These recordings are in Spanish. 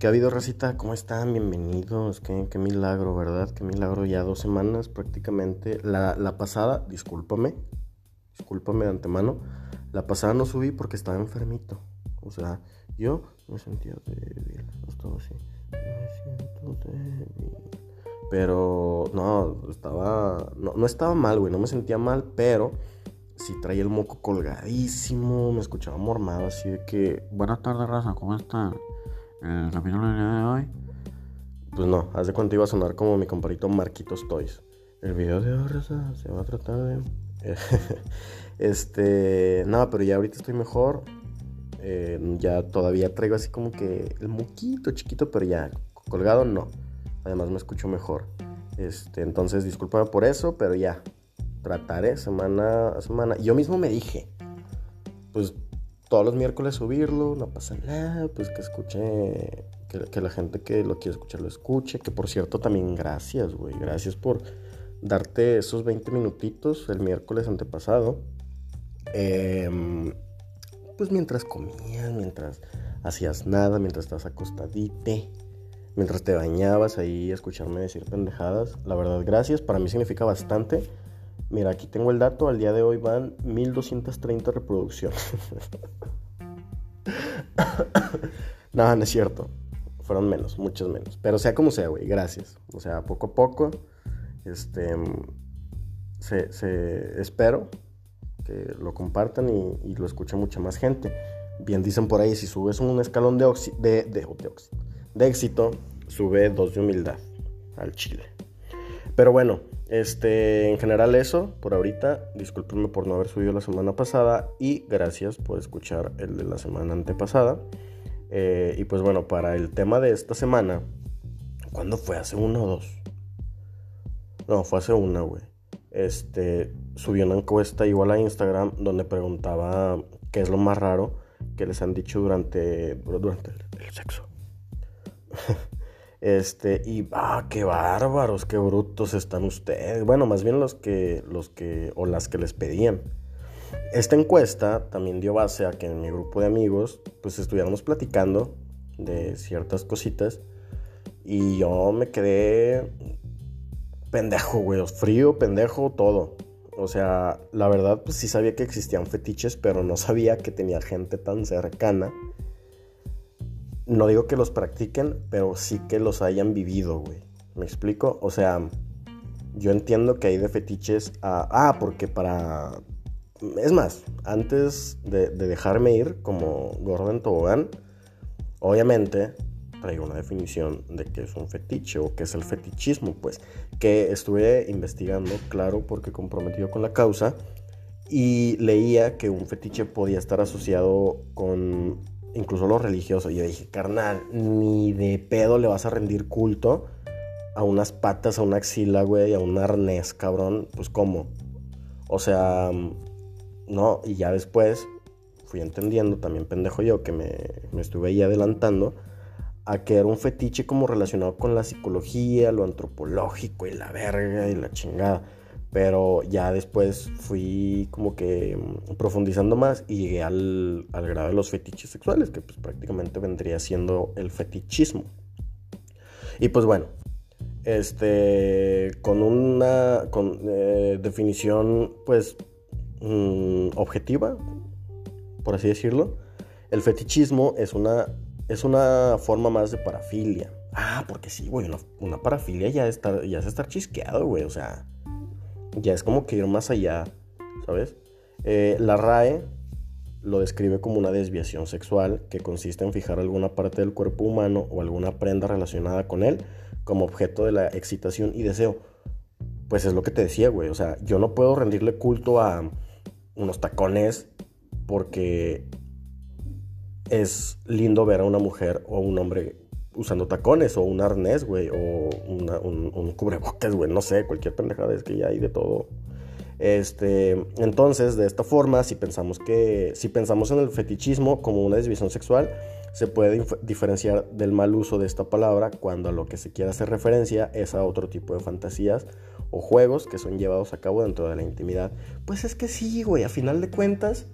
¿Qué ha habido, Racita? ¿Cómo están? Bienvenidos. Qué, qué milagro, ¿verdad? Qué milagro. Ya dos semanas prácticamente. La, la, pasada, discúlpame. Discúlpame de antemano. La pasada no subí porque estaba enfermito. O sea, yo me sentía débil. Estaba así. Me siento débil. Pero no, estaba. No, no estaba mal, güey. No me sentía mal, pero sí traía el moco colgadísimo. Me escuchaba mormado, así de que. Buenas tardes, raza. ¿Cómo están? El capítulo de hoy. Pues no, hace cuánto iba a sonar como mi comparito Marquitos Toys. El video de se va a tratar de. este. Nada, pero ya ahorita estoy mejor. Eh, ya todavía traigo así como que el moquito chiquito, pero ya colgado no. Además me escucho mejor. Este, entonces discúlpame por eso, pero ya. Trataré semana a semana. Yo mismo me dije, pues todos los miércoles subirlo, no pasa nada, pues que escuche, que, la gente que lo quiere escuchar lo escuche, que por cierto también gracias, güey, gracias por darte esos 20 minutitos el miércoles antepasado, em, pues mientras comías, mientras hacías nada, mientras estabas acostadite, mientras te bañabas ahí, escucharme decir pendejadas, la verdad gracias, para mí significa bastante. Mira, aquí tengo el dato, al día de hoy van 1230 reproducciones. no, no es cierto. Fueron menos, muchos menos. Pero sea como sea, güey, gracias. O sea, poco a poco, este, se, espero que lo compartan y, lo escuche mucha más gente. Bien dicen por ahí, si subes un escalón de, de, de, de éxito, sube dos de humildad al chile. Pero bueno, este, en general eso, por ahorita, discúlpenme por no haber subido la semana pasada y gracias por escuchar el de la semana antepasada. Eh, y pues bueno, para el tema de esta semana, ¿cuándo fue? ¿Hace uno o dos? No, fue hace una, güey. Este, subí una encuesta igual a Instagram donde preguntaba qué es lo más raro que les han dicho durante, durante el sexo. Este, y ah, qué bárbaros, qué brutos están ustedes. Bueno, más bien los que, los que, o las que les pedían. Esta encuesta también dio base a que en mi grupo de amigos, pues estuviéramos platicando de ciertas cositas. Y yo me quedé pendejo, güey, frío, pendejo, todo. O sea, la verdad, pues sí sabía que existían fetiches, pero no sabía que tenía gente tan cercana no digo que los practiquen, pero sí que los hayan vivido, güey. ¿Me explico? O sea, yo entiendo que hay de fetiches a... Ah, porque para... Es más, antes de, dejarme ir como Gordon Tobogán, obviamente traigo una definición de qué es un fetiche o qué es el fetichismo, pues, que estuve investigando, claro, porque comprometido con la causa, y leía que un fetiche podía estar asociado con incluso los religiosos. Yo dije, carnal, ni de pedo le vas a rendir culto a unas patas, a una axila, güey, a un arnés, cabrón. Pues cómo. O sea, no, y ya después fui entendiendo, también pendejo yo, que me, me estuve ahí adelantando, a que era un fetiche como relacionado con la psicología, lo antropológico y la verga y la chingada. Pero ya después fui como que mm, profundizando más y llegué al, grado de los fetiches sexuales, que pues prácticamente vendría siendo el fetichismo. Y pues bueno, este, con una con, eh, definición pues mm, objetiva, por así decirlo, el fetichismo es una, es una forma más de parafilia. Ah, porque sí, güey, una, parafilia ya, está, ya es estar chisqueado, güey, o sea ya es como que ir más allá, ¿sabes? Eh, la RAE lo describe como una desviación sexual que consiste en fijar alguna parte del cuerpo humano o alguna prenda relacionada con él como objeto de la excitación y deseo. Pues es lo que te decía, güey. O sea, yo no puedo rendirle culto a unos tacones porque es lindo ver a una mujer o un hombre usando tacones o un arnés, güey, o un, un, cubrebocas, güey, no sé, cualquier pendejada, es que ya hay de todo. Este, entonces, de esta forma, si pensamos que, si pensamos en el fetichismo como una desviación sexual, se puede diferenciar del mal uso de esta palabra cuando a lo que se quiere hacer referencia es a otro tipo de fantasías o juegos que son llevados a cabo dentro de la intimidad. Pues es que sí, güey, a final de cuentas,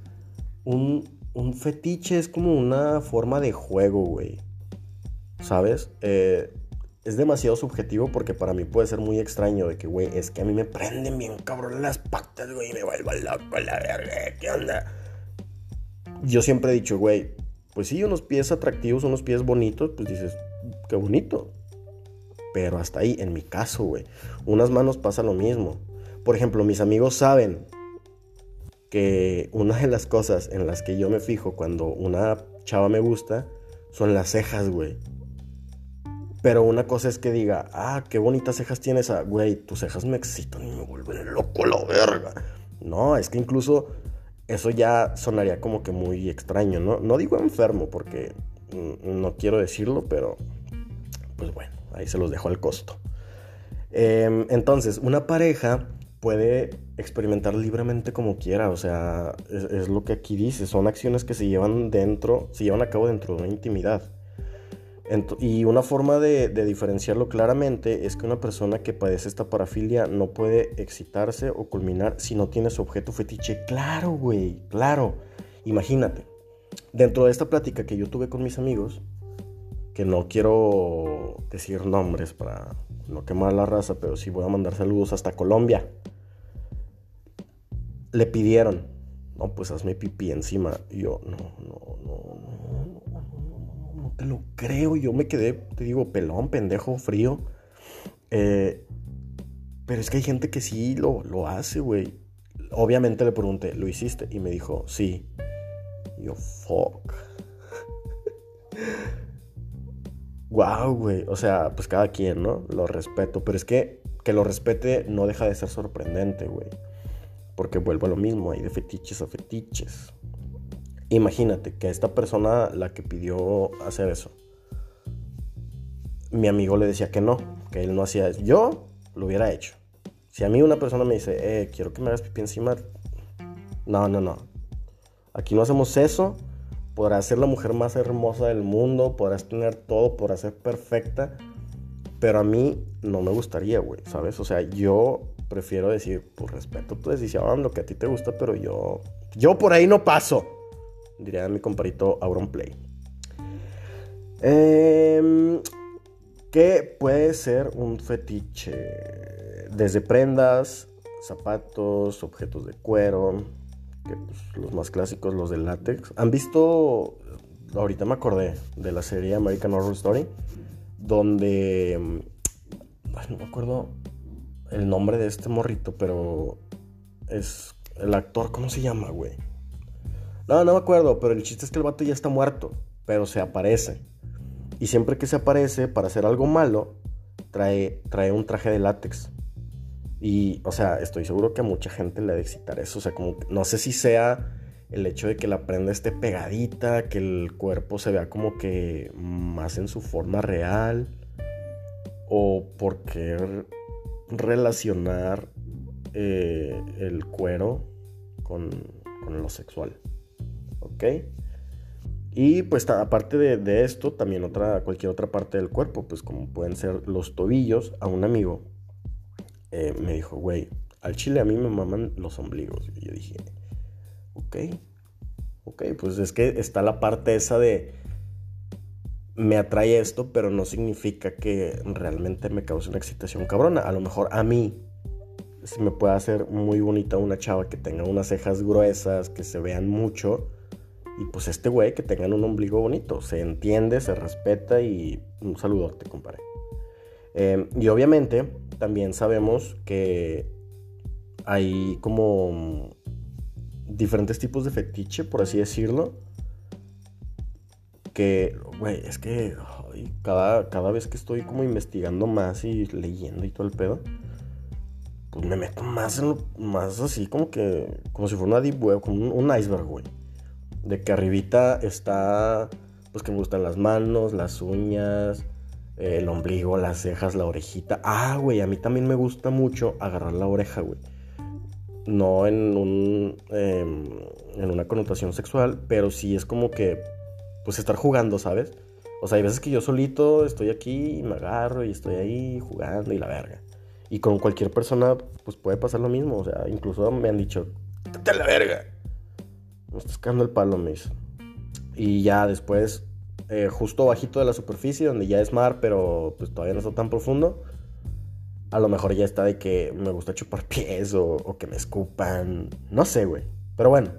un, un fetiche es como una forma de juego, güey. ¿Sabes? Eh, es demasiado subjetivo porque para mí puede ser muy extraño de que, güey, es que a mí me prenden bien cabrón las patas, güey, y me vuelvo loco la verga, ¿qué onda? Yo siempre he dicho, güey, pues sí, unos pies atractivos, unos pies bonitos, pues dices, qué bonito. Pero hasta ahí, en mi caso, güey, unas manos pasa lo mismo. Por ejemplo, mis amigos saben que una de las cosas en las que yo me fijo cuando una chava me gusta son las cejas, güey. Pero una cosa es que diga, ah, qué bonitas cejas tienes, ah, güey, tus cejas me excitan y me vuelven loco la verga. No, es que incluso eso ya sonaría como que muy extraño, ¿no? No digo enfermo porque no quiero decirlo, pero pues bueno, ahí se los dejo al costo. Em, entonces, una pareja puede experimentar libremente como quiera, o sea, es, es, lo que aquí dice, son acciones que se llevan dentro, se llevan a cabo dentro de una intimidad. Y una forma de, diferenciarlo claramente es que una persona que padece esta parafilia no puede excitarse o culminar si no tiene su objeto fetiche. Claro, güey, claro. Imagínate, dentro de esta plática que yo tuve con mis amigos, que no quiero decir nombres para no quemar la raza, pero sí voy a mandar saludos hasta Colombia. Le pidieron, no, pues hazme pipí encima. Y yo, no, no, no, no, te lo creo. Yo me quedé, te digo, pelón, pendejo, frío. Eh, pero es que hay gente que sí lo, lo hace, güey. Obviamente le pregunté, ¿lo hiciste? Y me dijo, sí. yo, fuck. wow, güey. O sea, pues cada quien, ¿no? Lo respeto. Pero es que que lo respete no deja de ser sorprendente, güey. Porque vuelvo a lo mismo, hay de fetiches a fetiches. Imagínate que esta persona la que pidió hacer eso, mi amigo le decía que no, que él no hacía eso. Yo lo hubiera hecho. Si a mí una persona me dice, eh, quiero que me hagas pipí encima, no, no, no. Aquí no hacemos eso. Podrás ser la mujer más hermosa del mundo, podrás tener todo, podrás ser perfecta. Pero a mí no me gustaría, güey, ¿sabes? O sea, yo prefiero decir, pues respeto tu decisión, lo que a ti te gusta, pero yo, yo por ahí no paso diría mi comparito Auronplay. Eh, ¿Qué puede ser un fetiche? Desde prendas, zapatos, objetos de cuero, pues, los más clásicos, los de látex. ¿Han visto? Ahorita me acordé de la serie American Horror Story, donde. no me acuerdo el nombre de este morrito, pero es el actor, ¿cómo se llama, güey? No, no me acuerdo, pero el chiste es que el vato ya está muerto, pero se aparece. Y siempre que se aparece para hacer algo malo, trae, trae un traje de látex. Y, o sea, estoy seguro que a mucha gente le ha de excitar eso. O sea, como, no sé si sea el hecho de que la prenda esté pegadita, que el cuerpo se vea como que más en su forma real. O por qué relacionar eh, el cuero con, con lo sexual. ¿Ok? Y pues aparte de, esto, también otra, cualquier otra parte del cuerpo, pues como pueden ser los tobillos, a un amigo eh, me dijo, güey, al chile a mí me maman los ombligos. Y yo dije, ok, ok, pues es que está la parte esa de, me atrae esto, pero no significa que realmente me cause una excitación cabrona. A lo mejor a mí se me puede hacer muy bonita una chava que tenga unas cejas gruesas, que se vean mucho y pues este güey que tengan un ombligo bonito, se entiende, se respeta y un saludote, compadre. Em, y obviamente también sabemos que hay como diferentes tipos de fetiche, por así decirlo. Que, güey, es que cada, cada vez que estoy como investigando más y leyendo y todo el pedo, pues me meto más en lo, más así como que, como si fuera una deep web, como un iceberg, güey. De que arribita está, pues que me gustan las manos, las uñas, el ombligo, las cejas, la orejita. Ah, güey, a mí también me gusta mucho agarrar la oreja, güey. No en un, em, en una connotación sexual, pero sí es como que, pues estar jugando, ¿sabes? O sea, hay veces que yo solito estoy aquí y me agarro y estoy ahí jugando y la verga. Y con cualquier persona, pues puede pasar lo mismo. O sea, incluso me han dicho, ¡te la verga! Cagando el palo, me. Y ya después, eh, justo bajito de la superficie, donde ya es mar, pero pues todavía no está tan profundo. A lo mejor ya está de que me gusta chupar pies o, o que me escupan. No sé, güey. Pero bueno,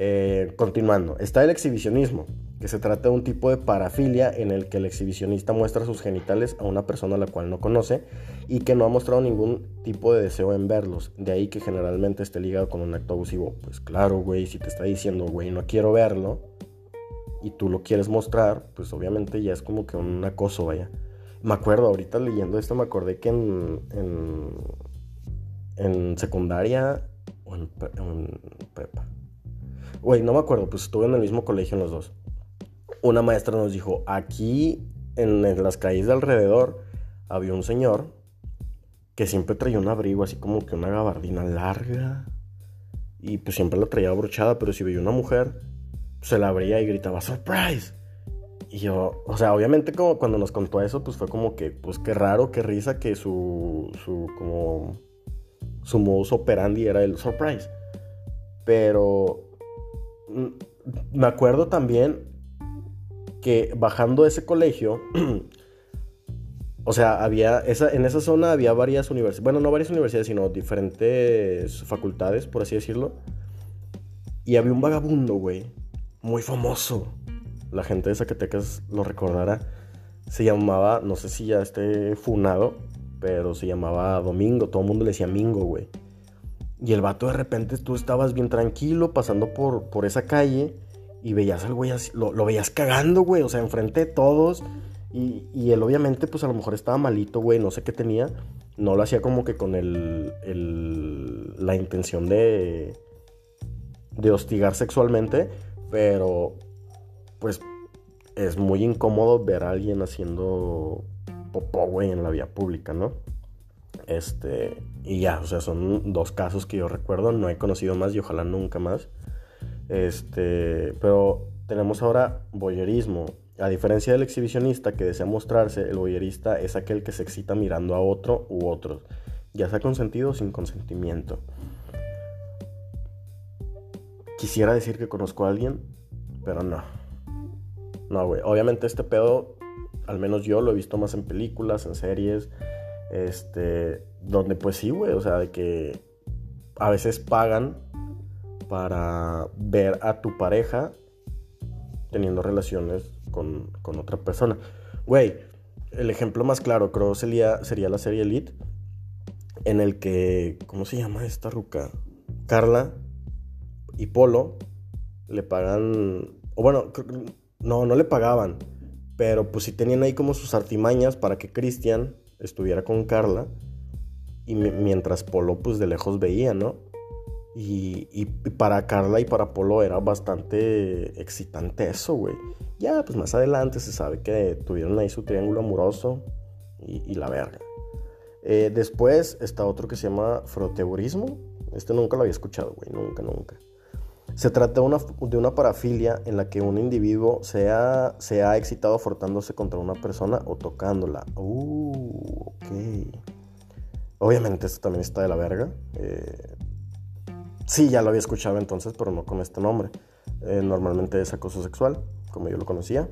eh, continuando. Está el exhibicionismo, que se trata de un tipo de parafilia en el que el exhibicionista muestra sus genitales a una persona a la cual no conoce y que no ha mostrado ningún tipo de deseo en verlos. De ahí que generalmente esté ligado con un acto abusivo. Pues claro, güey, si te está diciendo, güey, no quiero verlo y tú lo quieres mostrar, pues obviamente ya es como que un acoso, vaya. Me acuerdo, ahorita leyendo esto, me acordé que en, en, en secundaria o en, en prepa. Güey, no me acuerdo, pues estuve en el mismo colegio en los dos. Una maestra nos dijo, aquí en, las calles de alrededor había un señor que siempre traía un abrigo así como que una gabardina larga. Y pues siempre la traía abrochada, pero si veía una mujer, se la abría y gritaba, ¡Surprise! Y yo, o sea, obviamente como cuando nos contó eso, pues fue como que, pues qué raro, qué risa que su, su, como, su modus operandi era el surprise. Pero mm, me acuerdo también que bajando ese colegio, o sea, había, esa, en esa zona había varias universidades, bueno, no varias universidades, sino diferentes facultades, por así decirlo. Y había un vagabundo, güey, muy famoso, la gente de Zacatecas lo recordará. Se llamaba, no sé si ya esté funado, pero se llamaba Domingo. Todo el mundo le decía Mingo, güey. Y el vato de repente tú estabas bien tranquilo pasando por, por esa calle y veías al güey así, lo, lo veías cagando, güey. O sea, enfrente de todos. Y, y, él obviamente, pues a lo mejor estaba malito, güey. No sé qué tenía. No lo hacía como que con el, el, la intención de, de hostigar sexualmente. Pero pues es muy incómodo ver a alguien haciendo popó, güey, en la vía pública, ¿no? Este, y ya, o sea, son dos casos que yo recuerdo, no he conocido más y ojalá nunca más. Este, pero tenemos ahora boyerismo. A diferencia del exhibicionista que desea mostrarse, el boyerista es aquel que se excita mirando a otro u otros, ya sea consentido o sin consentimiento. Quisiera decir que conozco a alguien, pero no. No, güey. Obviamente este pedo, al menos yo lo he visto más en películas, en series. Este, donde pues sí, güey, o sea, de que a veces pagan para ver a tu pareja teniendo relaciones con, con otra persona. Güey, el ejemplo más claro creo sería, sería la serie Elite, en el que, ¿cómo se llama esta ruca? Carla y Polo le pagan, o bueno, no, no le pagaban. Pero pues sí tenían ahí como sus artimañas para que Cristian estuviera con Carla. Y mientras Polo pues de lejos veía, ¿no? Y, para Carla y para Polo era bastante excitante eso, güey. Ya, pues más adelante se sabe que tuvieron ahí su triángulo amoroso y, la verga. Eh, después está otro que se llama froteurismo. Este nunca lo había escuchado, güey. Nunca, nunca. Se trata de una, de una parafilia en la que un individuo se ha, se ha excitado frotándose contra una persona o tocándola. Uh, ok. Obviamente esto también está de la verga. Eh, sí, ya lo había escuchado entonces, pero no con este nombre. Eh, normalmente es acoso sexual, como yo lo conocía.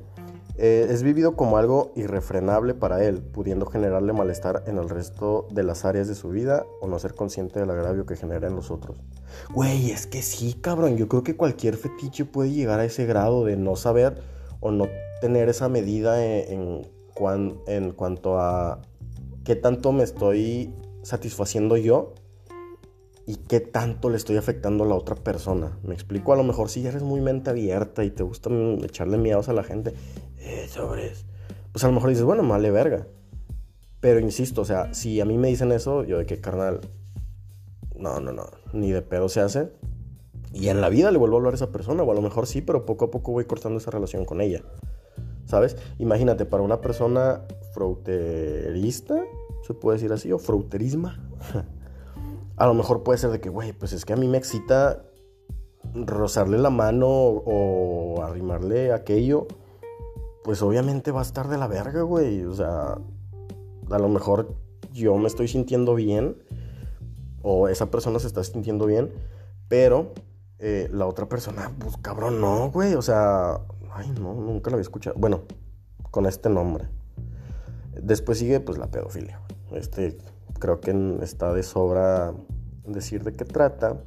Eh, es vivido como algo irrefrenable para él, pudiendo generarle malestar en el resto de las áreas de su vida o no ser consciente del agravio que genera en los otros. Güey, es que sí, cabrón, yo creo que cualquier fetiche puede llegar a ese grado de no saber o no tener esa medida en, en, en cuanto a qué tanto me estoy satisfaciendo yo y qué tanto le estoy afectando a la otra persona. Me explico, a lo mejor si eres muy mente abierta y te gusta echarle miedos a la gente, eh, sobres. Pues a lo mejor dices, bueno, vale verga. Pero insisto, o sea, si a mí me dicen eso, yo de qué carnal, no, no, no, ni de pedo se hace. Y en la vida le vuelvo a hablar a esa persona, o a lo mejor sí, pero poco a poco voy cortando esa relación con ella. ¿Sabes? Imagínate, para una persona frauterista, se puede decir así, o frauterisma, a lo mejor puede ser de que, güey, pues es que a mí me excita rozarle la mano o arrimarle aquello pues obviamente va a estar de la verga, güey. O sea, a lo mejor yo me estoy sintiendo bien o esa persona se está sintiendo bien, pero eh, la otra persona, pues cabrón, no, güey. O sea, Ay, no, nunca lo había escuchado. Bueno, con este nombre. Después sigue pues la pedofilia. Este creo que está de sobra decir de qué trata.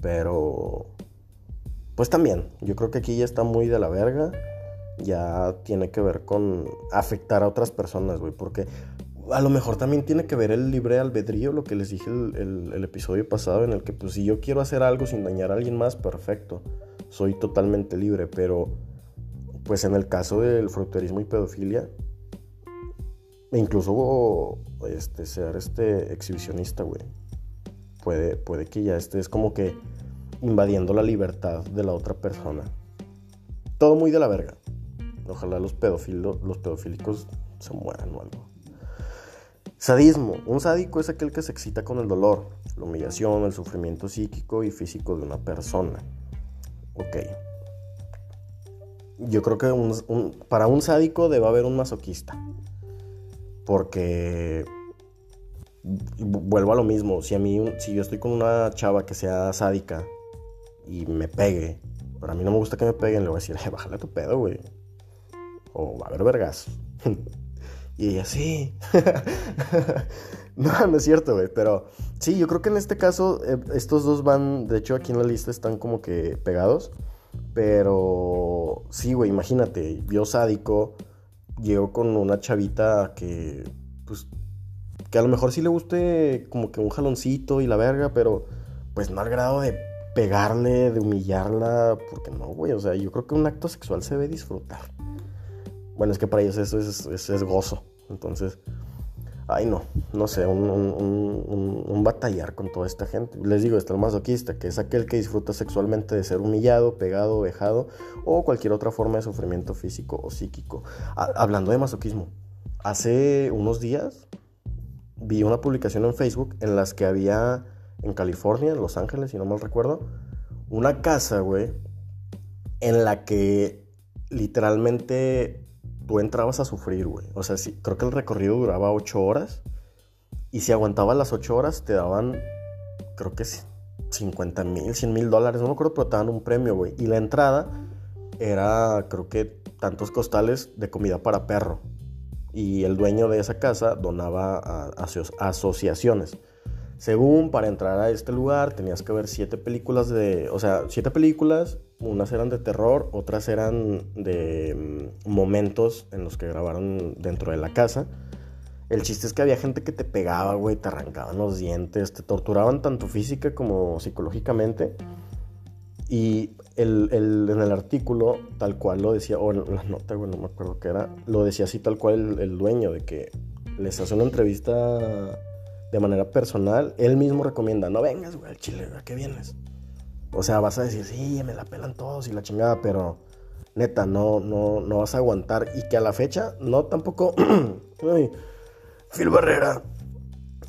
Pero pues también, yo creo que aquí ya está muy de la verga. Ya tiene que ver con afectar a otras personas, güey. Porque a lo mejor también tiene que ver el libre albedrío, lo que les dije el, el, episodio pasado, en el que pues si yo quiero hacer algo sin dañar a alguien más, perfecto. Soy totalmente libre, pero pues en el caso del fruterismo y pedofilia, e incluso este, ser este exhibicionista, güey. Puede, puede que ya estés como que invadiendo la libertad de la otra persona. Todo muy de la verga. Ojalá los, pedófilos, los pedofílicos se mueran o algo. Sadismo. Un sádico es aquel que se excita con el dolor, la humillación, el sufrimiento psíquico y físico de una persona. Ok. Yo creo que para un sádico debe haber un masoquista. Porque vuelvo a lo mismo. Si a mí, si yo estoy con una chava que sea sádica y me pegue, pero a mí no me gusta que me peguen, le voy a decir, bájale tu pedo, güey. O va a haber vergas. y ella, sí. no, no es cierto, güey. Pero sí, yo creo que en este caso, eh, estos dos van, de hecho, aquí en la lista están como que pegados. Pero sí, güey, imagínate, yo sádico llego con una chavita que, pues, que a lo mejor sí le guste como que un jaloncito y la verga, pero pues no al grado de pegarle, de humillarla, porque no, güey, o sea, yo creo que un acto sexual se debe disfrutar. Bueno, es que para ellos eso es, es gozo, entonces ay no, no sé, un, batallar con toda esta gente. Les digo, está el masoquista, que es aquel que disfruta sexualmente de ser humillado, pegado, vejado o cualquier otra forma de sufrimiento físico o psíquico. hablando de masoquismo, hace unos días vi una publicación en Facebook en las que había en California, en Los Ángeles, si no mal recuerdo, una casa, güey, en la que literalmente tú entrabas a sufrir, güey. O sea, sí, creo que el recorrido duraba 8 horas. Y si aguantabas las 8 horas, te daban, creo que 50 mil, 100 mil dólares. No me acuerdo, pero te daban un premio, güey. Y la entrada era, creo que, tantos costales de comida para perro. Y el dueño de esa casa donaba a, asociaciones. Según para entrar a este lugar tenías que ver siete películas de, o sea, siete películas, unas eran de terror, otras eran de mm, momentos en los que grabaron dentro de la casa. El chiste es que había gente que te pegaba, güey, te arrancaban los dientes, te torturaban tanto física como psicológicamente. Y el, en el artículo, tal cual lo decía, o en la nota, güey, no me acuerdo qué era, lo decía así tal cual el, el dueño, de que les hace una entrevista de manera personal, él mismo recomienda, no vengas, güey, al Chile, ¿a qué vienes? O sea, vas a decir, sí, me la pelan todos y la chingada, pero neta, no, no, no vas a aguantar. Y que a la fecha, no tampoco... Ay, Phil Barrera.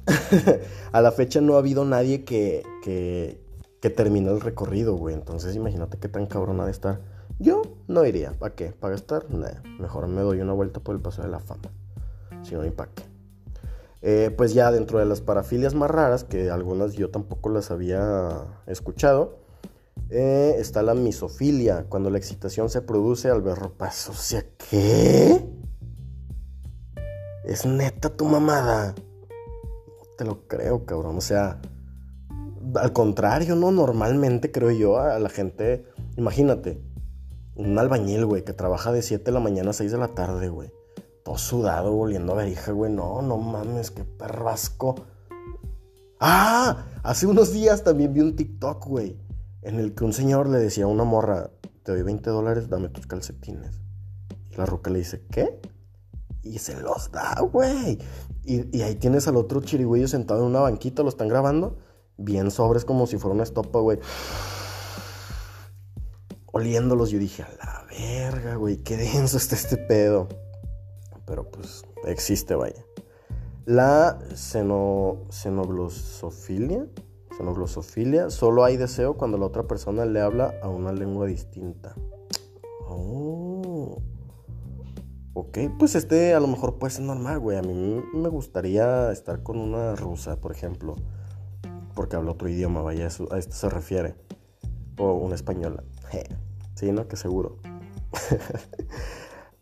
a la fecha no ha habido nadie que, que, que termine el recorrido, güey. Entonces imagínate qué tan cabrona de estar. Yo no iría. ¿Para qué? ¿Para gastar? Nah, mejor me doy una vuelta por el paso de la fama. Si no, ni para qué. Eh, pues ya dentro de las parafilias más raras, que algunas yo tampoco las había escuchado, eh, está la misofilia, cuando la excitación se produce al ver ropas. O sea, ¿qué? Es neta tu mamada. No te lo creo, cabrón. O sea, al contrario, ¿no? Normalmente creo yo a la gente, imagínate, un albañil, güey, que trabaja de 7 de la mañana a 6 de la tarde, güey todo sudado, volviendo a verija, güey. No, no mames, qué perrasco. Ah, hace unos días también vi un TikTok, güey, en el que un señor le decía a una morra, te doy 20 dólares, dame tus calcetines. Y la roca le dice, ¿qué? Y se los da, güey. Y, ahí tienes al otro chirigüillo sentado en una banquita, lo están grabando. Bien sobres como si fuera una estopa, güey. Oliéndolos, yo dije, a la verga, güey, qué denso está este pedo pero pues existe, vaya. La xenoglosofilia, xenoglosofilia, solo hay deseo cuando la otra persona le habla a una lengua distinta. Oh. Ok, pues este a lo mejor puede ser normal, güey. A mí me gustaría estar con una rusa, por ejemplo. Porque habla otro idioma, vaya, a esto se refiere. O una española. Sí, ¿no? Que seguro.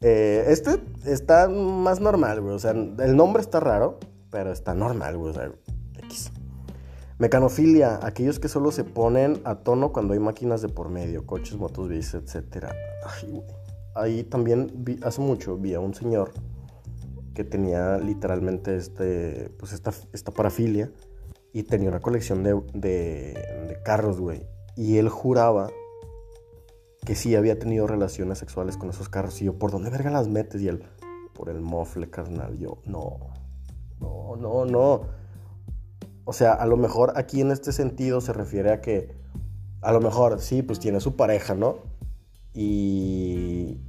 Eh, este está más normal, güey. O sea, el nombre está raro, pero está normal, güey. O sea, X. Mecanofilia, aquellos que solo se ponen a tono cuando hay máquinas de por medio, coches, motos, bicis, etc. Ay. Ahí también vi, hace mucho vi a un señor que tenía literalmente este, pues esta, esta parafilia y tenía una colección de, de, de carros, güey. Y él juraba que sí había tenido relaciones sexuales con esos carros. Y yo, ¿por dónde verga las metes? Y él, por el mofle, carnal. Yo, no, no, no, no. O sea, a lo mejor aquí en este sentido se refiere a que, a lo mejor, sí, pues tiene su pareja, ¿no? Y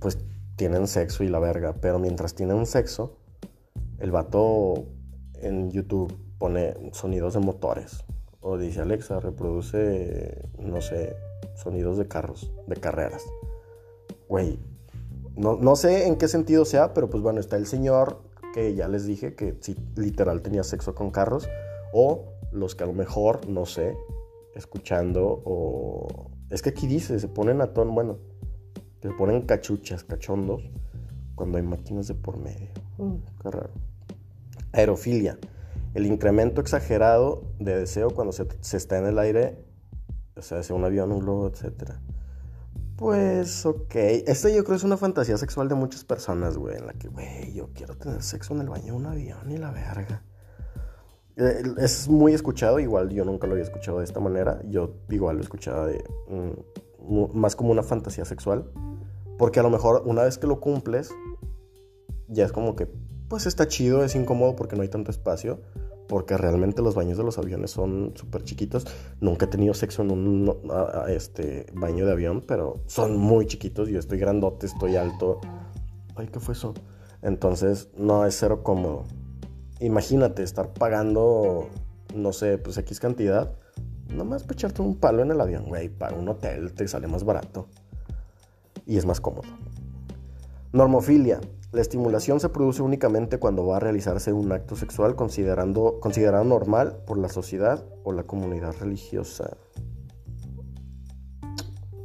pues tienen sexo y la verga. Pero mientras tienen sexo, el vato en YouTube pone sonidos de motores. O dice Alexa, reproduce, no sé, sonidos de carros, de carreras. Güey, no, no, sé en qué sentido sea, pero pues bueno, está el señor que ya les dije que sí, literal tenía sexo con carros. O los que a lo mejor, no sé, escuchando o... Es que aquí dice, se ponen a tono, bueno, se ponen cachuchas, cachondos, cuando hay máquinas de por medio. Mm, qué raro. Aerofilia. El incremento exagerado de deseo cuando se, se está en el aire o sea, sea un avión, un globo, etc. Pues, ok. Esto yo creo es una fantasía sexual de muchas personas, güey. En la que, güey, yo quiero tener sexo en el baño de un avión y la verga. Eh, es muy escuchado, igual yo nunca lo había escuchado de esta manera. Yo igual lo escuchaba de. Mm, más como una fantasía sexual. Porque a lo mejor una vez que lo cumples, ya es como que, pues está chido, es incómodo porque no hay tanto espacio porque realmente los baños de los aviones son súper chiquitos. Nunca he tenido sexo en un este, baño de avión, pero son muy chiquitos. Yo estoy grandote, estoy alto. Ay, ¿qué fue eso? Entonces, no es cero cómodo. Imagínate estar pagando, no sé, pues X cantidad. Nomás para echarte un palo en el avión, güey. Para un hotel te sale más barato. Y es más cómodo. Normofilia. La estimulación se produce únicamente cuando va a realizarse un acto sexual considerando, considerado normal por la sociedad o la comunidad religiosa.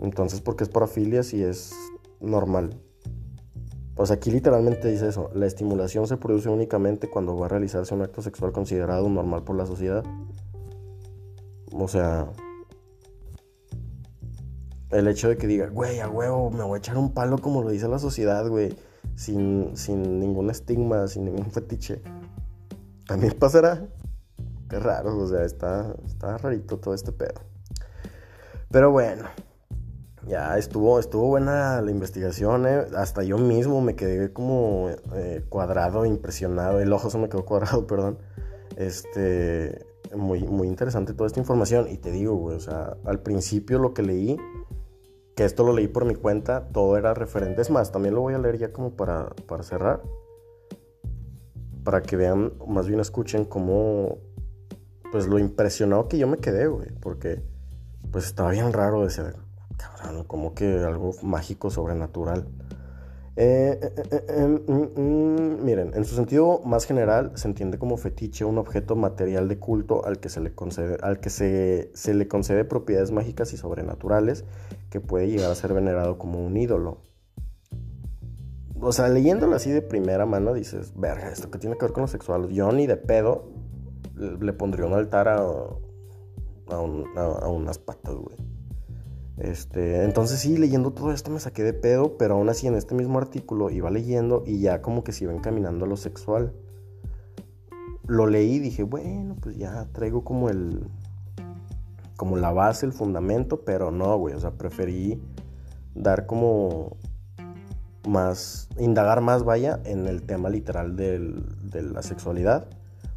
Entonces, ¿por qué es parafilia si es normal? Pues aquí literalmente dice eso. La estimulación se produce únicamente cuando va a realizarse un acto sexual considerado normal por la sociedad. O sea, el hecho de que diga, güey, a huevo, me voy a echar un palo como lo dice la sociedad, güey sin, sin ningún estigma, sin ningún fetiche. Mí pasará. Qué raro, o sea, está, está rarito todo este pedo. Pero bueno, ya estuvo, estuvo buena la investigación, eh. hasta yo mismo me quedé como eh, cuadrado, impresionado, el ojo se me quedó cuadrado, perdón. Este, muy, muy interesante toda esta información y te digo, güey, o sea, al principio lo que leí que esto lo leí por mi cuenta, todo era referente. Es más, también lo voy a leer ya como para, para cerrar. Para que vean, más bien escuchen cómo, pues lo impresionado que yo me quedé, güey. Porque, pues estaba bien raro de ser, cabrón, como que algo mágico, sobrenatural. Eh, eh, eh, mm, mm, miren, en su sentido más general se entiende como fetiche un objeto material de culto al que se le concede, al que se, le concede propiedades mágicas y sobrenaturales que puede llegar a ser venerado como un ídolo. O sea, leyéndolo así de primera mano dices, verga, esto que tiene que ver con lo sexual. Yo ni de pedo le pondría un altar a, a unas patas, güey. Este, entonces sí, leyendo todo esto me saqué de pedo, pero aún así en este mismo artículo iba leyendo y ya como que se iba encaminando a lo sexual. Lo leí y dije, bueno, pues ya traigo como el... como la base, el fundamento, pero no, güey, o sea, preferí dar como más, indagar más, vaya, en el tema literal de la sexualidad,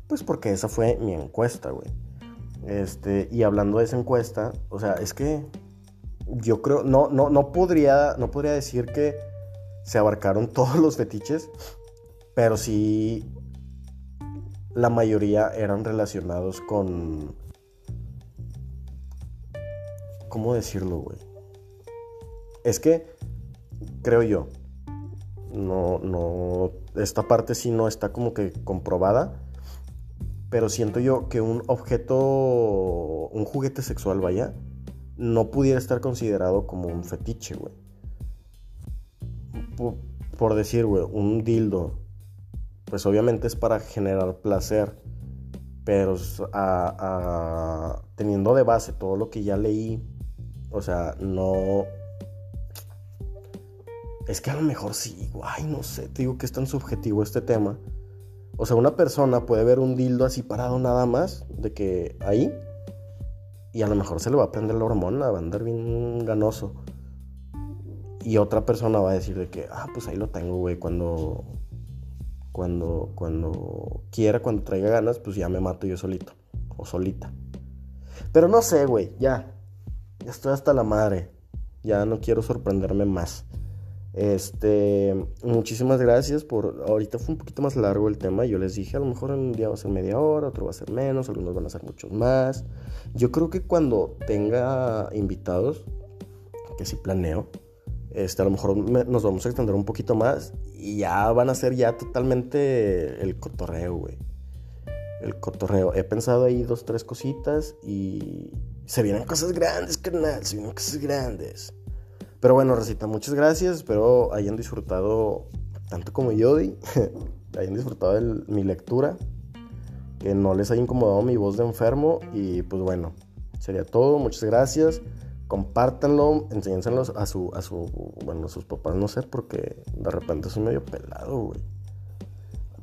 pues porque esa fue mi encuesta, güey. Este, y hablando de esa encuesta, o sea, es que yo creo, no, no, no, podría, no podría decir que se abarcaron todos los fetiches, pero sí la mayoría eran relacionados con... ¿Cómo decirlo, güey? Es que, creo yo, no, no, esta parte sí no está como que comprobada, pero siento yo que un objeto, un juguete sexual, vaya, no pudiera estar considerado como un fetiche, güey. por, decir, güey, un dildo, pues obviamente es para generar placer. Pero teniendo de base todo lo que ya leí, o sea, no... Es que a lo mejor sí, guay, no sé, te digo que es tan subjetivo este tema. O sea, una persona puede ver un dildo así parado nada más, de que ahí, y a lo mejor se le va a prender la hormona, va a andar bien ganoso. Y otra persona va a decir de que, ah, pues ahí lo tengo, güey, cuando, cuando, cuando quiera, cuando traiga ganas, pues ya me mato yo solito, o solita. Pero no sé, güey, ya, ya estoy hasta la madre, ya no quiero sorprenderme más. Este, muchísimas gracias por. Ahorita fue un poquito más largo el tema. Yo les dije, a lo mejor un día va a ser media hora, otro va a ser menos, algunos van a ser muchos más. Yo creo que cuando tenga invitados, que sí planeo, este, a lo mejor me- nos vamos a extender un poquito más y ya van a ser ya totalmente el cotorreo, güey. El cotorreo. He pensado ahí dos, tres cositas y se vienen cosas grandes, carnal. Se vienen cosas grandes. Pero bueno, Rosita, muchas gracias. Espero hayan disfrutado, tanto como yo, di, hayan disfrutado mi lectura. Que no les haya incomodado mi voz de enfermo. Y pues bueno, sería todo. Muchas gracias. Compártanlo, enséñenselo a su, a su, bueno, a sus papás, no sé, porque de repente soy medio pelado, güey.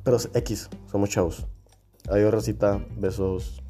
Pero X, somos chavos. Adiós, Rosita. Besos.